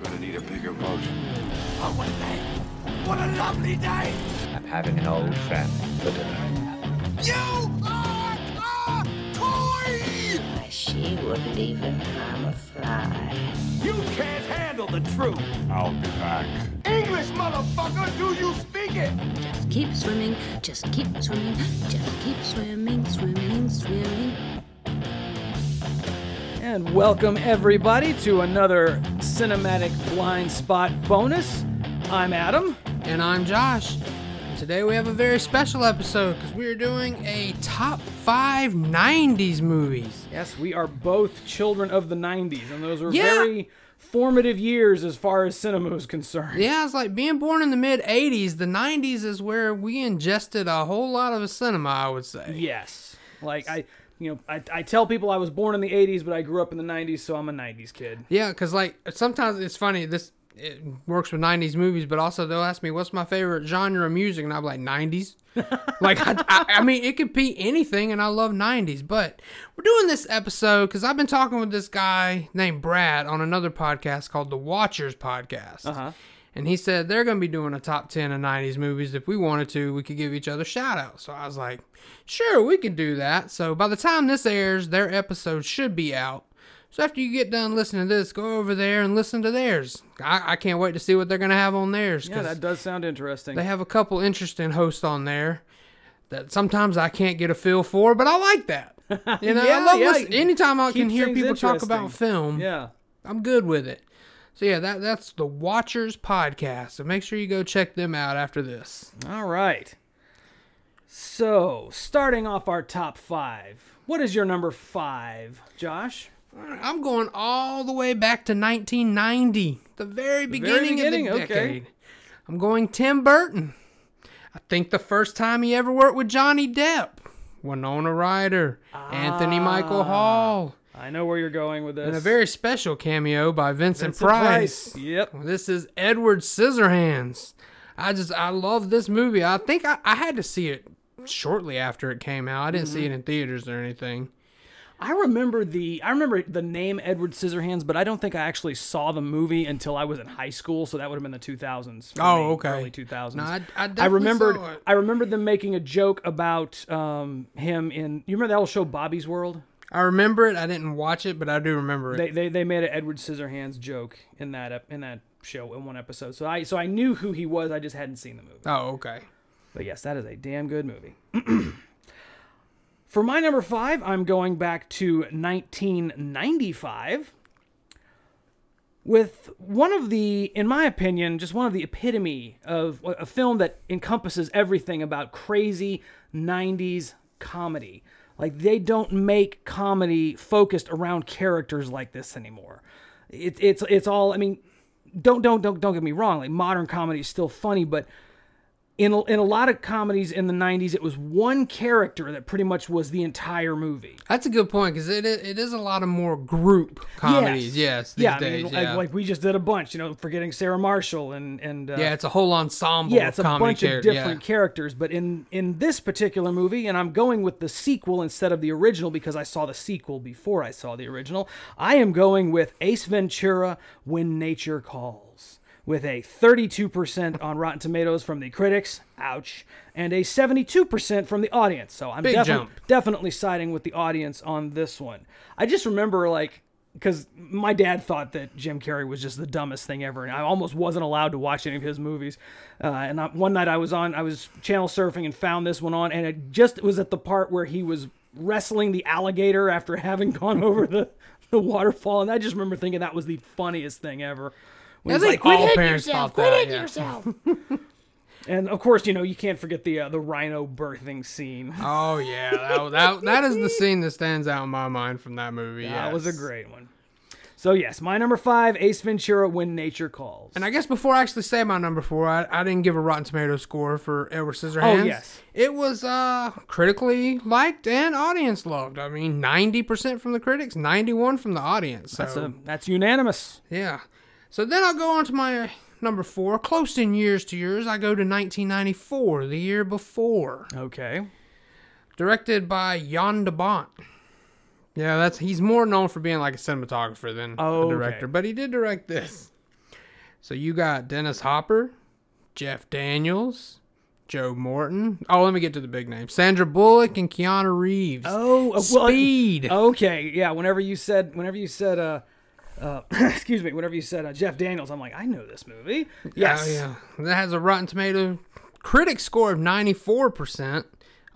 You're gonna need a bigger boat. Oh, what a day! What a lovely day! I'm having an old friend for dinner. You are a toy! She wouldn't even harm a fly. You can't handle the truth. I'll be back. English, motherfucker, do you speak it? Just keep swimming, just keep swimming, just keep swimming, swimming, swimming. And welcome everybody to another cinematic blind spot bonus. I'm Adam. And I'm Josh. Today we have a very special episode because we're doing a top five 90s movies. Yes, we are both children of the 90s, and those were Yeah. very formative years as far as cinema is concerned. Yeah, it's like being born in the mid 80s. The 90s is where we ingested a whole lot of cinema, I would say. Yes. Like, I. You know, I, I tell people I was born in the 80s, but I grew up in the 90s, so I'm a 90s kid. Yeah, because like sometimes it's funny. This it works with '90s movies, but also they'll ask me what's my favorite genre of music, and I'm like '90s. like I, I, I mean, it could be anything, and I love '90s. But we're doing this episode because I've been talking with this guy named Brad on another podcast called the Watchers Podcast. Uh-huh. And he said they're going to be doing a top 10 of 90s movies. If we wanted to, we could give each other shout outs. So I was like, sure, we can do that. So by the time this airs, their episode should be out. So after you get done listening to this, go over there and listen to theirs. I, I can't wait to see what they're going to have on theirs. Yeah, that does sound interesting. they have a couple interesting hosts on there that sometimes I can't get a feel for, but I like that. You know, Yeah, I love yeah, listen- anytime I can hear people talk about film. yeah. I'm good with it. So yeah, that that's the Watchers podcast. So make sure you go check them out after this. All right. So, starting off our top five, what is your number five, Josh? I'm going all the way back to 1990, the very beginning, beginning, of the okay. decade. I'm going Tim Burton. I think the first time he ever worked with Johnny Depp, Winona Ryder, Anthony Michael ah. Hall, I know where you're going with this. and a very special cameo by Vincent, Vincent Price. Yep. This is Edward Scissorhands. I just I love this movie. I think I, I had to see it shortly after it came out. I didn't see Mm-hmm. it in theaters or anything. I remember the I remember the name Edward Scissorhands, but I don't think I actually saw the movie until I was in high school, so that would have been the 2000s. Oh, me, okay. Early 2000s. No, I- I I remembered. I remembered them making a joke about um, him in you remember that old show Bobby's World? I remember it. I didn't watch it, but I do remember it. They they, they made an Edward Scissorhands joke in that in that show in one episode. So I so I knew who he was, I just hadn't seen the movie. oh, okay. But yes, that is a damn good movie. For my number five, I'm going back to 1995 with one of the, in my opinion, just one of the epitome of a film that encompasses everything about crazy 90s comedy. Like they don't make comedy focused around characters like this anymore. It, it's it's all. I mean, don't don't don't don't get me wrong. Like modern comedy is still funny, but in a, in a lot of comedies in the 90s it was one character that pretty much was the entire movie That's a good point because it it is a lot of more group comedies. Yes, these yeah, I mean, yeah. like, like we just did a bunch you know forgetting sarah marshall and and uh, yeah, it's a whole ensemble. yeah it's a bunch of different yeah. characters but in in this particular movie and i'm going with the sequel instead of the original because i saw the sequel before i saw the original i am going with ace ventura when nature calls with a 32% on Rotten Tomatoes from the critics, ouch, and a 72% from the audience. So I'm Big defi- jump. definitely siding with the audience on this one. I just remember like because my dad thought that Jim Carrey was just the dumbest thing ever, and I almost wasn't allowed to watch any of his movies. Uh, and I, one night I was on, I was channel surfing and found this one on, and it just was at the part where he was wrestling the alligator after having gone over the, the waterfall, and I just remember thinking that was the funniest thing ever. When I he's think like, all "Quit parents thought that. yeah. and of course, you know, you can't forget the uh, the rhino birthing scene. Oh yeah, that, that that is the scene that stands out in my mind from that movie. Yeah, That was a great one. So yes, my number five, Ace Ventura: When Nature Calls. And I guess before I actually say my number four, I, I didn't give a Rotten Tomato score for Edward Scissorhands. Oh, yes. It was uh, critically liked and audience loved. I mean, 90% from the critics, 91 from the audience. So, that's a, that's unanimous. yeah. So then I'll go on to my number four. Close in years to yours, I go to 1994, the year before. Okay. Directed by Jan de Bont. Yeah, that's he's more known for being like a cinematographer than Oh, a okay. director, but he did direct this. So you got Dennis Hopper, Jeff Daniels, Joe Morton. Oh, let me get to the big names: Sandra Bullock and Keanu Reeves. Oh, uh, well, Speed. Okay, yeah. Whenever you said, whenever you said, uh, uh, excuse me, whenever you said uh, Jeff Daniels, I'm like, I know this movie. Yes. Oh, yeah. That has a Rotten Tomato critic score of 94%.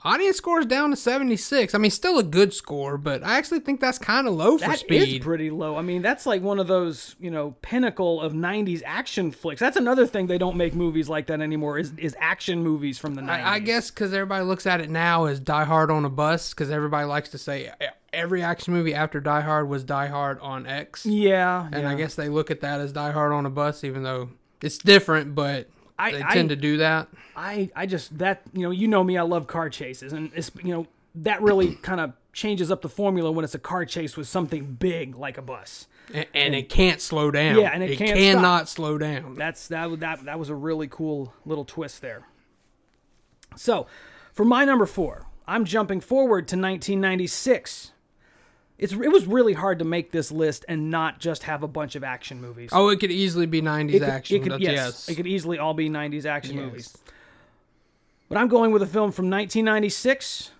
Audience score is down to 76. I mean, still a good score, but I actually think that's kind of low for That speed. That is pretty low. I mean, that's like one of those, you know, pinnacle of '90s action flicks. That's another thing they don't make movies like that anymore. Is is action movies from the '90s? I, I guess because everybody looks at it now as Die Hard on a bus, because everybody likes to say every action movie after Die Hard was Die Hard on X. Yeah, And yeah. I guess they look at that as Die Hard on a bus, even though it's different, but I- they I- tend to do that. I I just that you know you know me I love car chases and it's you know that really kind of changes up the formula when it's a car chase with something big like a bus. And, and it can't slow down. Yeah, and it can't cannot slow down. That's that that that was a really cool little twist there. So, for my number 4, I'm jumping forward to 1996. It's it was really hard to make this list and not just have a bunch of action movies. Oh, it could easily be 90s it could, action. It could, yes, yes. it could easily all be 90s action Yes. movies. But I'm going with a film from 1996,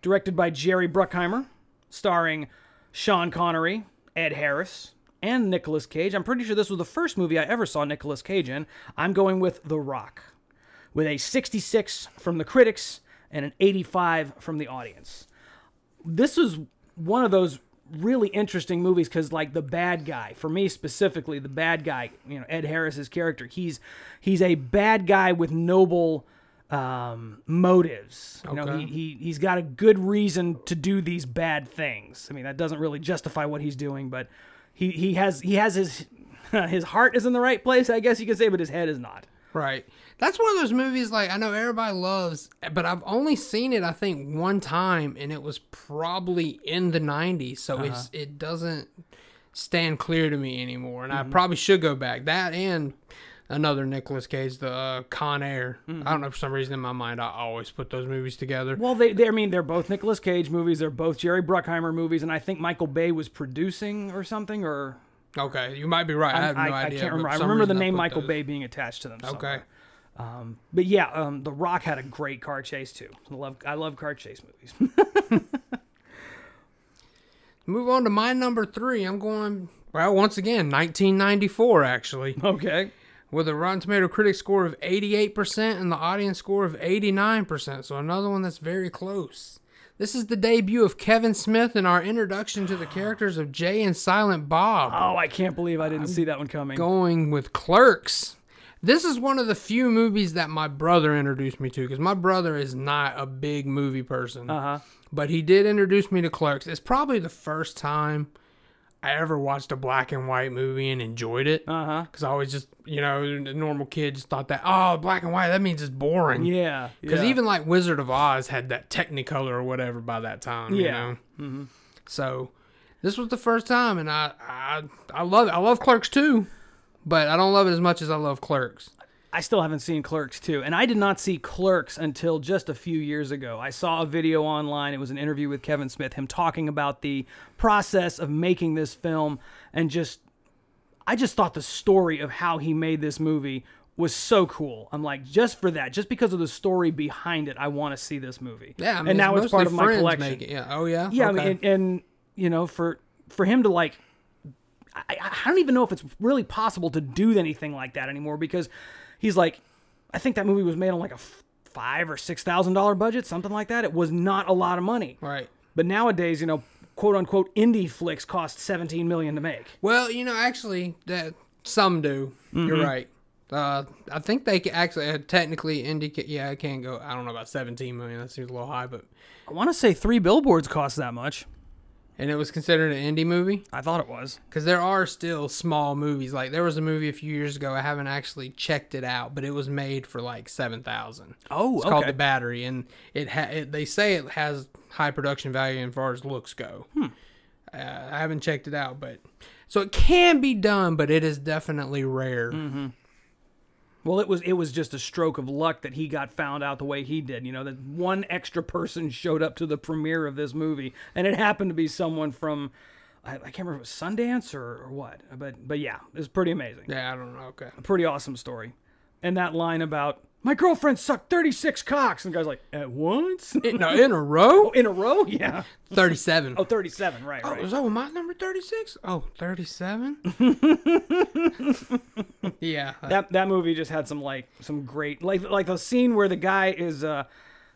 directed by Jerry Bruckheimer, starring Sean Connery, Ed Harris, and Nicolas Cage. I'm pretty sure this was the first movie I ever saw Nicolas Cage in. I'm going with The Rock, with a 66 from the critics and an 85 from the audience. This was one of those really interesting movies because like the bad guy for me specifically the bad guy you know ed harris's character he's he's a bad guy with noble um, motives. You know he, he he's got a good reason to do these bad things. I mean that doesn't really justify what he's doing but he he has he has his his heart is in the right place i guess you could say but his head is not. Right. That's one of those movies like I know everybody loves, but I've only seen it I think one time, and it was probably in the '90s, so uh-huh. it's it doesn't stand clear to me anymore, and I mm-hmm. probably should go back. That and another Nicolas Cage, the uh, Con Air. I mm-hmm. don't know for some reason in my mind I always put those movies together. Well, they, they I mean, they're both Nicolas Cage movies. They're both Jerry Bruckheimer movies, and I think Michael Bay was producing or something. Or Okay, you might be right. I, have no I, I can't remember. I remember the name Michael those. Bay being attached to them. Okay. Um, but yeah, um, The Rock had a great car chase too. I love I love car chase movies. Move on to my number three. I'm going well once again 1994 actually. okay. with a Rotten Tomato critic score of 88% and the audience score of 89%. So another one that's very close. This is the debut of Kevin Smith and our introduction to the characters of Jay and Silent Bob. Oh, I can't believe I didn't see that one coming. Going with Clerks. This is one of the few movies that my brother introduced me to because my brother is not a big movie person. Uh huh. But he did introduce me to Clerks. It's probably the first time I ever watched a black and white movie and enjoyed it. Uh huh. Because I always just, you know, the normal kid just thought that, oh, black and white, that means it's boring. Yeah. Because yeah. even like Wizard of Oz had that Technicolor or whatever by that time, you Yeah. know? So this was the first time, and I, I, I love it. I love Clerks too, but I don't love it as much as I love Clerks. I still haven't seen Clerks 2, and I did not see Clerks until just a few years ago. I saw a video online. It was an interview with Kevin Smith, him talking about the process of making this film, and just, I just thought the story of how he made this movie was so cool. I'm like, just for that, just because of the story behind it, I want to see this movie. Yeah, I mean, and now it's, part of my collection. make it. Yeah. Oh yeah. Yeah, I mean, and, and you know, for for him to like, I, I don't even know if it's really possible to do anything like that anymore because he's like, I think that movie was made on like a five or six thousand dollar budget, something like that. It was not a lot of money. right. But nowadays, you know, quote unquote indie flicks cost seventeen million to make. Well, you know, actually, that some do. Mm-hmm. You're right. Uh, I think they can actually uh, technically indicate. Yeah, I can't go. I don't know about 17 million. That seems a little high, but I want to say three billboards cost that much. And it was considered an indie movie I thought it was. because there are still small movies. Like there was a movie a few years ago. I haven't actually checked it out, but it was made for like seven thousand. Oh, It's called The Battery, and it, ha- it they say it has high production value as far as looks go. Hmm. Uh, I haven't checked it out, but so it can be done, but it is definitely rare. Well, it was it was just a stroke of luck that he got found out the way he did. You know, that one extra person showed up to the premiere of this movie, and it happened to be someone from I, I can't remember if it was Sundance or, or what, but but yeah, it was pretty amazing. Yeah, I don't know. Okay. a Pretty awesome story. And that line about my girlfriend sucked 36 cocks, and the guy's like, at once? In, no, in a row? In a row? Yeah. 37. Oh, 37, right, Oh, right. was that my number 36? Oh, 37? yeah. that that movie just had some like some great like like the scene where the guy is uh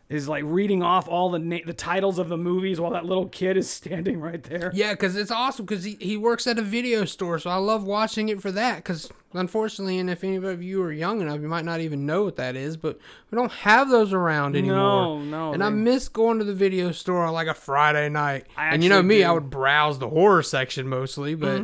is like reading off all the na- the titles of the movies while that little kid is standing right there. Yeah, because it's awesome because he, he works at a video store, so I love watching it for that. Because unfortunately, and if any of you are young enough, you might not even know what that is, but we don't have those around anymore. No, no, And I they- miss going to the video store on like a Friday night. I and you know me, do. Mm-hmm. I would browse the horror section mostly, but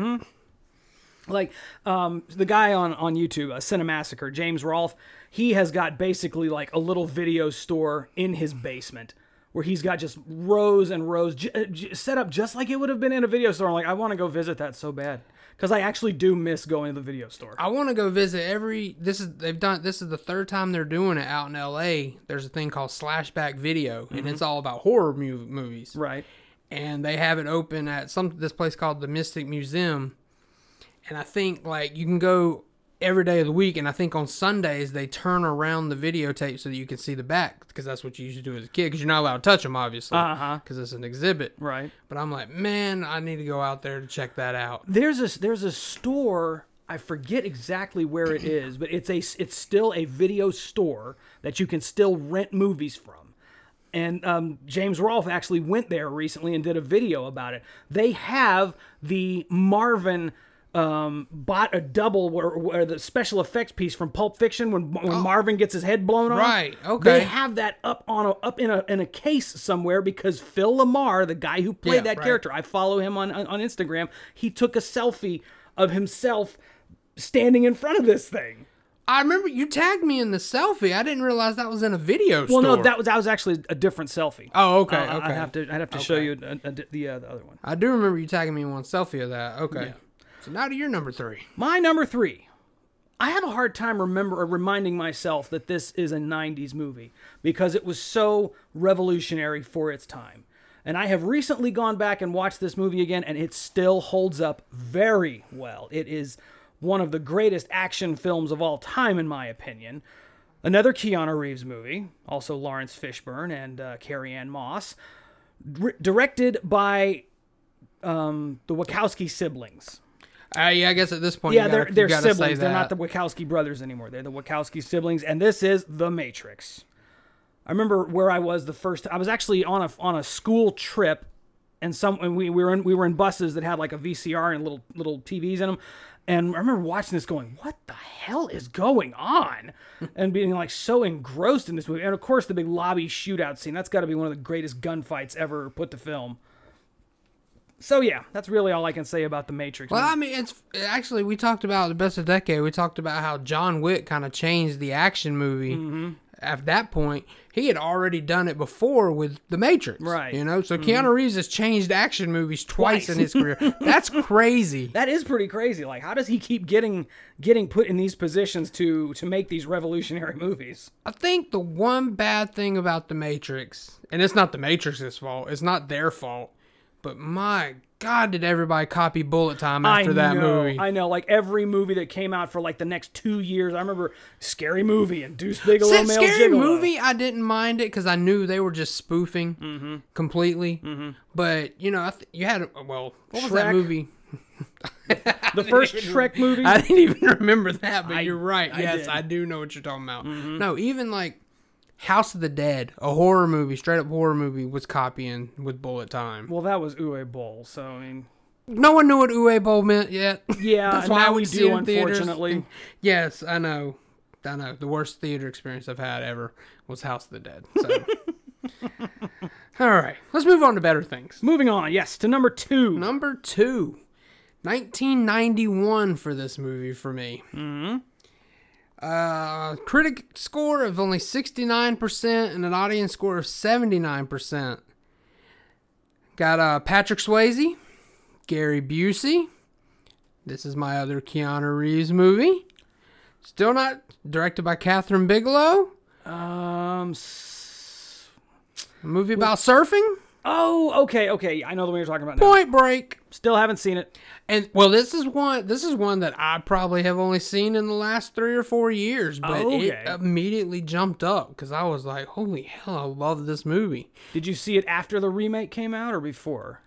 Like um the guy on on YouTube, uh, Cinemassacre, James Rolfe, he has got basically like a little video store in his basement. Where he's got just rows and rows j- uh, j- set up just like it would have been in a video store. I'm like, I want to go visit that so bad because I actually do miss going to the video store. I want to go visit every. This is they've done. This is the third time they're doing it out in L.A. There's a thing called Slashback Video, and it's all about horror mu- movies. Mm-hmm. Right. and they have it open at some this place called the Mystic Museum. And I think like you can go every day of the week, and I think on Sundays they turn around the videotape so that you can see the back because that's what you used to do as a kid because you're not allowed to touch them obviously Uh-huh. because it's an exhibit. Right. But I'm like, man, I need to go out there to check that out. there's a there's a store I forget exactly where it is, but it's a it's still a video store that you can still rent movies from. And um, James Rolfe actually went there recently and did a video about it. They have the Marvin um, bought a double where, where the special effects piece from Pulp Fiction when, when Marvin gets his head blown off. Right, okay. They have that up on a, up in a in a case somewhere because Phil LaMarr, the guy who played Yeah, that right. character, I follow him on, on on Instagram. He took a selfie of himself standing in front of this thing. I remember you tagged me in the selfie. I didn't realize that was in a video Well, store. no, that was that was actually a different selfie. Oh, okay, Uh, okay. I'd have to I'd have to show you a, a, the uh, the other one. I do remember you tagging me in one selfie of that. Okay. So now to your number three. My number three. I have a hard time remember or reminding myself that this is a 90s movie because it was so revolutionary for its time. And I have recently gone back and watched this movie again, and it still holds up very well. It is one of the greatest action films of all time, in my opinion. Another Keanu Reeves movie, also Laurence Fishburne and uh, Carrie Ann Moss, Dir- directed by um, the Wachowski siblings. Uh, yeah, I guess at this point, Yeah, you they're gotta, they're say siblings. They're not the. Wachowski brothers anymore. They're the Wachowski siblings, and this is The Matrix. I remember where I was the first. I was actually on a on a school trip, and some and we, we were in we were in buses that had like a VCR and little little TVs in them. And I remember watching this, going, "What the hell is going on?" and being like so engrossed in this movie. And of course, the big lobby shootout scene. That's got to be one of the greatest gunfights ever put to film. So yeah, that's really all I can say about the Matrix. Well, I mean, it's actually we talked about the best of the decade. We talked about how John Wick kind of changed the action movie. Mm-hmm. At that point, he had already done it before with The Matrix, Right. You know, so Keanu Reeves has changed action movies twice, Twice. in his career. That's crazy. That is pretty crazy. Like, how does he keep getting getting put in these positions to to make these revolutionary movies? I think the one bad thing about The Matrix, and it's not The Matrix's fault, it's not their fault, but my God, did everybody copy Bullet Time after I that know, movie? I know. Like every movie that came out for like the next two years, I remember Scary Movie and Deuce Bigalow, That Male scary Gigolo. movie, I didn't mind it because I knew they were just spoofing Mm-hmm. completely. But you know, I th- you had well, what was that movie? The first Shrek movie. I didn't even remember that, but I- you're right. I yes, did. Mm-hmm. I do know what you're talking about. No, even like House of the Dead, a horror movie, straight up horror movie, was copying with Bullet Time. well, that was Uwe Boll. So I mean, No one knew what Uwe Boll meant yet. yeah, That's why we do. it in theaters. Unfortunately, Yes, I know. I know. The worst theater experience I've had ever was House of the Dead. So. All right, let's move on to better things. moving on. Yes, to number two. Number two, 1991 for this movie for me. Mm-hmm. Uh, critic score of only 69% and an audience score of 79%. Got uh, Patrick Swayze, Gary Busey. This is my other Keanu Reeves movie. Still not directed by Kathryn Bigelow. Um, s- A movie about surfing. Oh, okay, okay. I know the one you're talking about now. Point Break. Still haven't seen it. And well, this is one. This is one that I probably have only seen in the last three or four years, but Okay. it immediately jumped up because I was like, "Holy hell, I love this movie." Did you see it after the remake came out or before?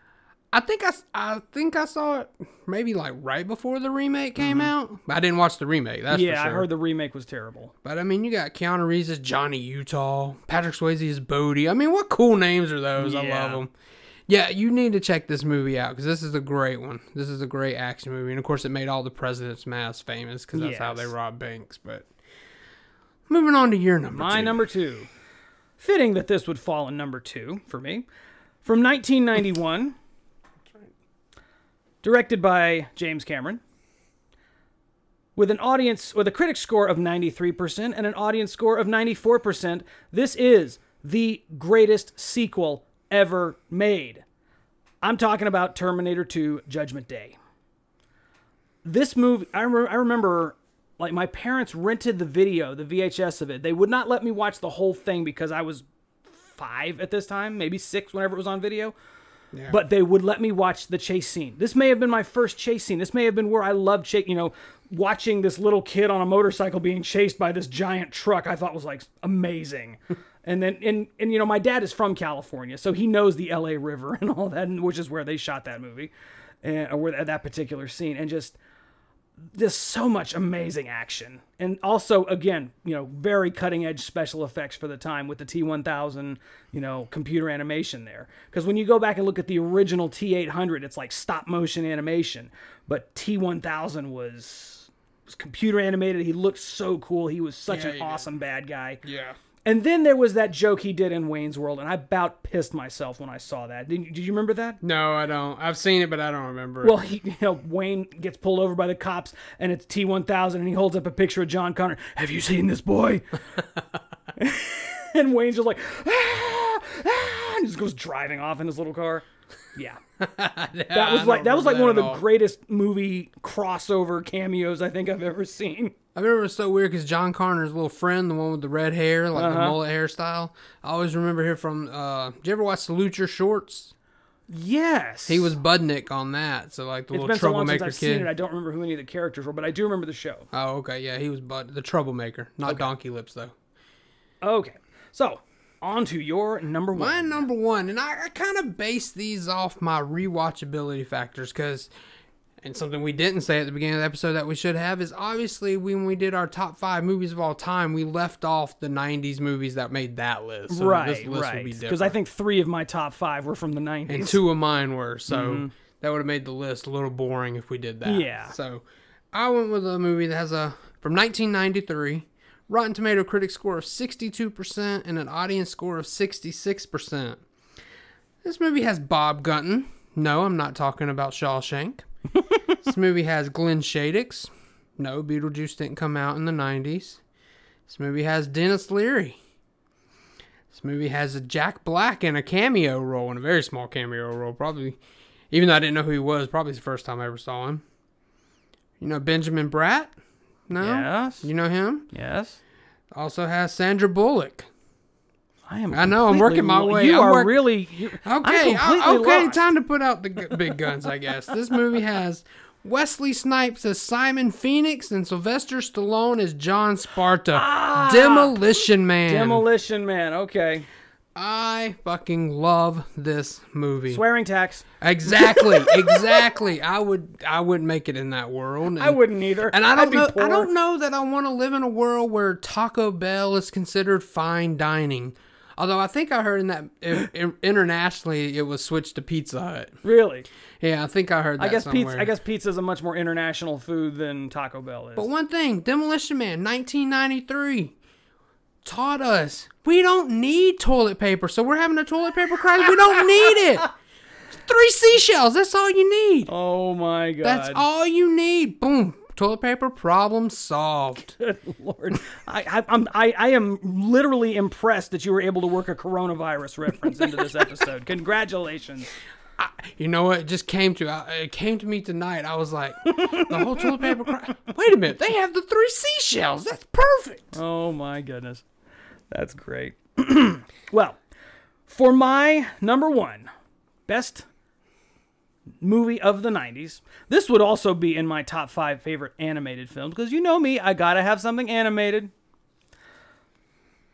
I think I, I think I saw it maybe like right before the remake came out. I didn't watch the remake. That's Mm-hmm. yeah, for I heard the remake was terrible. But I mean, you got Keanu Reeves as Johnny Utah, Patrick Swayze as Bodhi. I mean, what cool names are those? I love them. Yeah, you need to check this movie out because this is a great one. This is a great action movie, and of course, it made all the President's Mass famous because that's how they rob banks. But moving on to your number. My two. number two. Fitting that this would fall in number two for me. From 1991. Directed by James Cameron. With an audience, with a critic score of 93% and an audience score of 94%, this is the greatest sequel ever made. I'm talking about Terminator 2 Judgment Day. This movie, I, re- I remember like my parents rented the video, the VHS of it. They would not let me watch the whole thing because I was five at this time, maybe six whenever it was on video. But they would let me watch the chase scene. This may have been my first chase scene. This may have been where I loved chase, you know, watching this little kid on a motorcycle being chased by this giant truck. I thought was like amazing. and then and and you know, my dad is from California, so he knows the LA River and all that, which is where they shot that movie. And or where that particular scene and just just so much amazing action. And also again you know very cutting edge special effects for the time with the t1000 you know computer animation there. Because when you go back and look at the original t800 it's like stop motion animation. But t1000 was was computer animated. He looked so cool. He was such Yeah, an he did. awesome bad guy. Yeah. And then there was that joke he did in wayne's world and i about pissed myself when i saw that did, did you remember that No, I don't. I've seen it, but I don't remember. well, he, you know, Wayne gets pulled over by the cops, and it's T1000, and he holds up a picture of John Connor. Have you seen this boy? and Wayne's just like, ah, ah, and just goes driving off in his little car. Yeah, that was like that was like one of the greatest movie crossover cameos I think I've ever seen. I remember it's so weird because John Connor's little friend, the one with the red hair, like Uh-huh. the mullet hairstyle. I always remember him from. Uh, did you ever watch Salute Your Shorts? Yes, He was Budnick on that, so like the It's little been so long since troublemaker seen kid. it. I don't remember who any of the characters were, but I do remember the show. oh, okay, yeah, he was Bud, the troublemaker, not Donkey Lips though. Okay, so on to your number one. My number one, and I, I kind of base these off my rewatchability factors because, and something we didn't say at the beginning of the episode that we should have is obviously when we did our top five movies of all time, we left off the '90s movies that made that list. So right, this list will right. be Because I think three of my top five were from the 90s. and two of mine were, so Mm-hmm. that would have made the list a little boring if we did that. Yeah. So I went with a movie that has a from 1993. Rotten Tomato critic score of 62% and an audience score of 66%. This movie has Bob Gunton. No, I'm not talking about Shawshank. this movie has Glenn Shadix. No, Beetlejuice didn't come out in the 90s. This movie has Denis Leary. This movie has a Jack Black in a cameo role, in a very small cameo role, probably. Even though I didn't know who he was, probably the first time I ever saw him. You know Benjamin Bratt? No? Yes. You know him? Yes. Also has Sandra Bullock. I am. I know, I'm working my way- You I'm are work- really. you- Okay, I- okay, lost. time to put out the g- big guns, I guess. This movie has Wesley Snipes as Simon Phoenix and Sylvester Stallone as John Sparta. Ah! Demolition Man. Demolition Man. Okay. I fucking love this movie. Swearing tax. Exactly, exactly. I would, I wouldn't make it in that world. And, I wouldn't either. And I don't know. poor. I don't know that I want to live in a world where Taco Bell is considered fine dining. Although I think I heard in that internationally it was switched to Pizza Hut. Really. Yeah, I think I heard that I guess somewhere. pizza. I guess pizza is a much more international food than Taco Bell is. But one thing, Demolition Man, 1993, taught us we don't need toilet paper, so we're having a toilet paper crisis. We don't need it. Three seashells. That's all you need. oh my god. That's all you need. Boom. Toilet paper problem solved. Good lord. I, I, I'm, I, I am literally impressed that you were able to work a coronavirus reference into this episode. Congratulations. You know what? It just came to I- it came to me tonight. I was like, the whole toilet paper. Cri- Wait a minute, they have the three seashells. That's perfect. Oh my goodness. That's great. well, For my number one best movie of the 90s, this would also be in my top five favorite animated films because you know me, I gotta have something animated.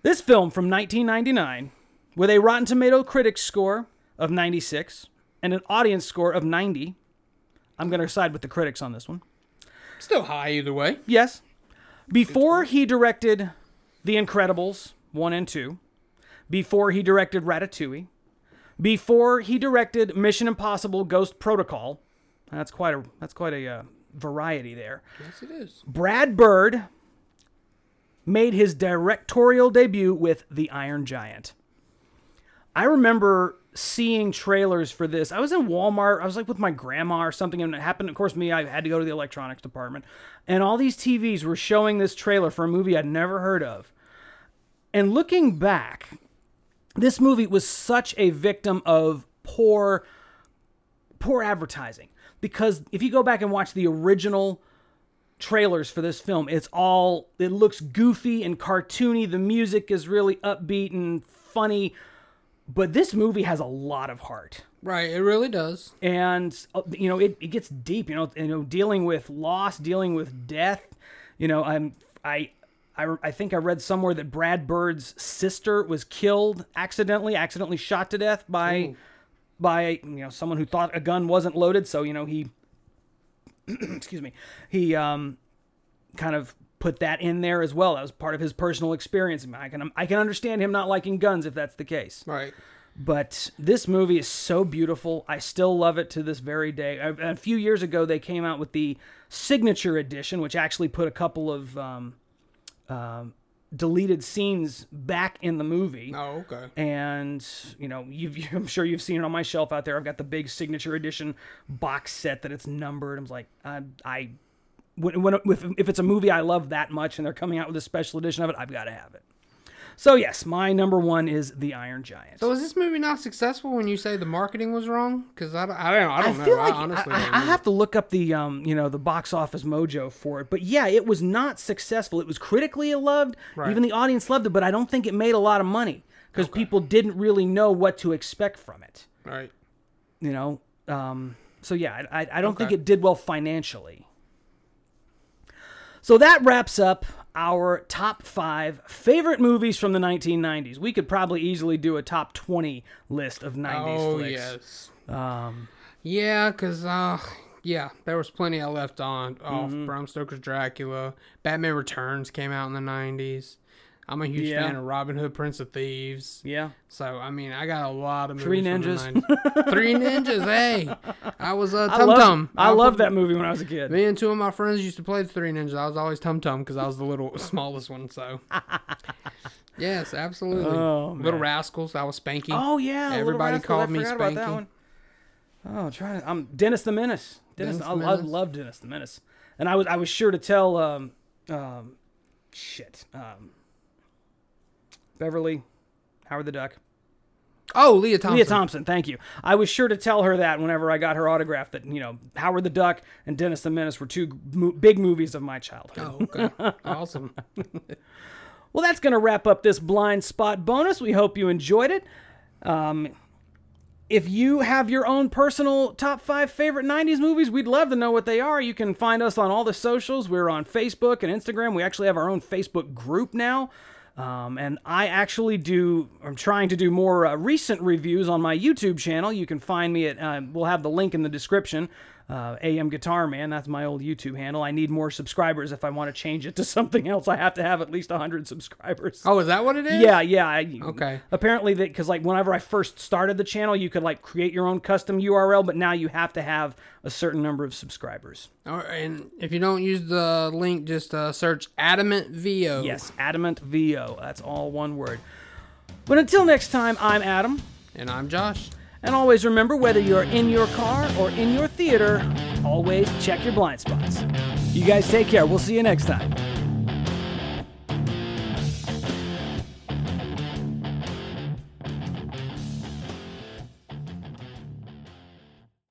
This film from 1999, with a Rotten Tomato critics score of 96 and an audience score of 90. I'm gonna side with the critics on this one. Still high either way. Yes. Before he directed The Incredibles 1 and 2, before he directed Ratatouille, before he directed Mission Impossible Ghost Protocol, that's quite a that's quite a uh, variety there. Yes, it is. Brad Bird made his directorial debut with The Iron Giant. I remember seeing trailers for this. I was in Walmart. I was like with my grandma or something, and it happened. Of course, me. I had to go to the electronics department, and all these TVs were showing this trailer for a movie I'd never heard of. And looking back, this movie was such a victim of poor, poor advertising. Because if you go back and watch the original trailers for this film, it's all it looks goofy and cartoony. The music is really upbeat and funny but this movie has a lot of heart Right, it really does. and uh, you know it, it gets deep you know you know dealing with loss dealing with death you know i'm i I, I think I read somewhere that Brad Bird's sister was killed accidentally, accidentally shot to death by by you know someone who thought a gun wasn't loaded. So you know he, excuse me, he um, kind of put that in there as well. That was part of his personal experience. I can I can understand him not liking guns if that's the case. Right. But this movie is so beautiful. I still love it to this very day. A, a few years ago, they came out with the signature edition, which actually put a couple of um, um, deleted scenes back in the movie. Oh, okay. And you know, you've, I'm sure you've seen it on my shelf out there. I've got the big signature edition box set that it's numbered. I'm like, I, I when, when if, if it's a movie I love that much and they're coming out with a special edition of it, I've got to have it. So yes, my number one is the Iron Giant. So is this movie not successful when you say the marketing was wrong? Because I, don't- I don't know. I don't know. feel like I honestly I, I have to look up the um you know the box office mojo for it, but yeah, it was not successful. It was critically loved, Right. even the audience loved it, but I don't think it made a lot of money because people didn't really know what to expect from it. Right. You know, um, so yeah, I, I, I don't think it did well financially. So that wraps up our top five favorite movies from the 1990s. We could probably easily do a top 20 list of 90s Oh flicks. yes. Um, Yeah, because uh, yeah, there was plenty I left on off. Mm-hmm. Bram Stoker's Dracula, Batman Returns came out in the '90s. I'm a huge Yeah. fan of Robin Hood, Prince of Thieves. yeah. So I mean, I got a lot of movies Three Ninjas. 90s. Three Ninjas. Hey, I was uh, I Tum Tum. I love that movie when I was a kid. Me and two of my friends used to play the Three Ninjas. I was always Tum Tum because I was the little smallest one. So yes, absolutely. Oh, Little. Rascals. I was Spanky. Oh yeah, Everybody called I me forgot about that Spanky. one. Oh, trying to, I'm Dennis the Menace. Dennis, Dennis I, the I Menace. love Dennis the Menace, and I was I was sure to tell um um shit um Beverly Howard the Duck Oh, Lea Thompson. Lea Thompson. Thank you. I was sure to tell her that whenever I got her autograph that you know Howard the Duck and Dennis the Menace were two mo- big movies of my childhood. Oh, okay. awesome. Well, that's going to wrap up this blind spot bonus. We hope you enjoyed it. Um, if you have your own personal top five favorite 90s movies, we'd love to know what they are. You can find us on all the socials. We're on Facebook and Instagram. We actually have our own Facebook group now. Um, and I actually do, I'm trying to do more uh, recent reviews on my YouTube channel. You can find me at, uh, we'll have the link in the description. Uh, AM Guitar Man, that's my old YouTube handle. I need more subscribers if I want to change it to something else. I have to have at least 100 subscribers. Oh, is that what it is? Yeah, yeah. I, Okay. Apparently, that because like whenever I first started the channel, you could like create your own custom URL, but now you have to have a certain number of subscribers. All right, and if you don't use the link, just uh, search Adamant VO. Yes, Adamant VO. That's all one word. But until next time, I'm Adam, And I'm Josh. And always remember whether you're in your car or in your theater, always check your blind spots. You guys take care. We'll see you next time.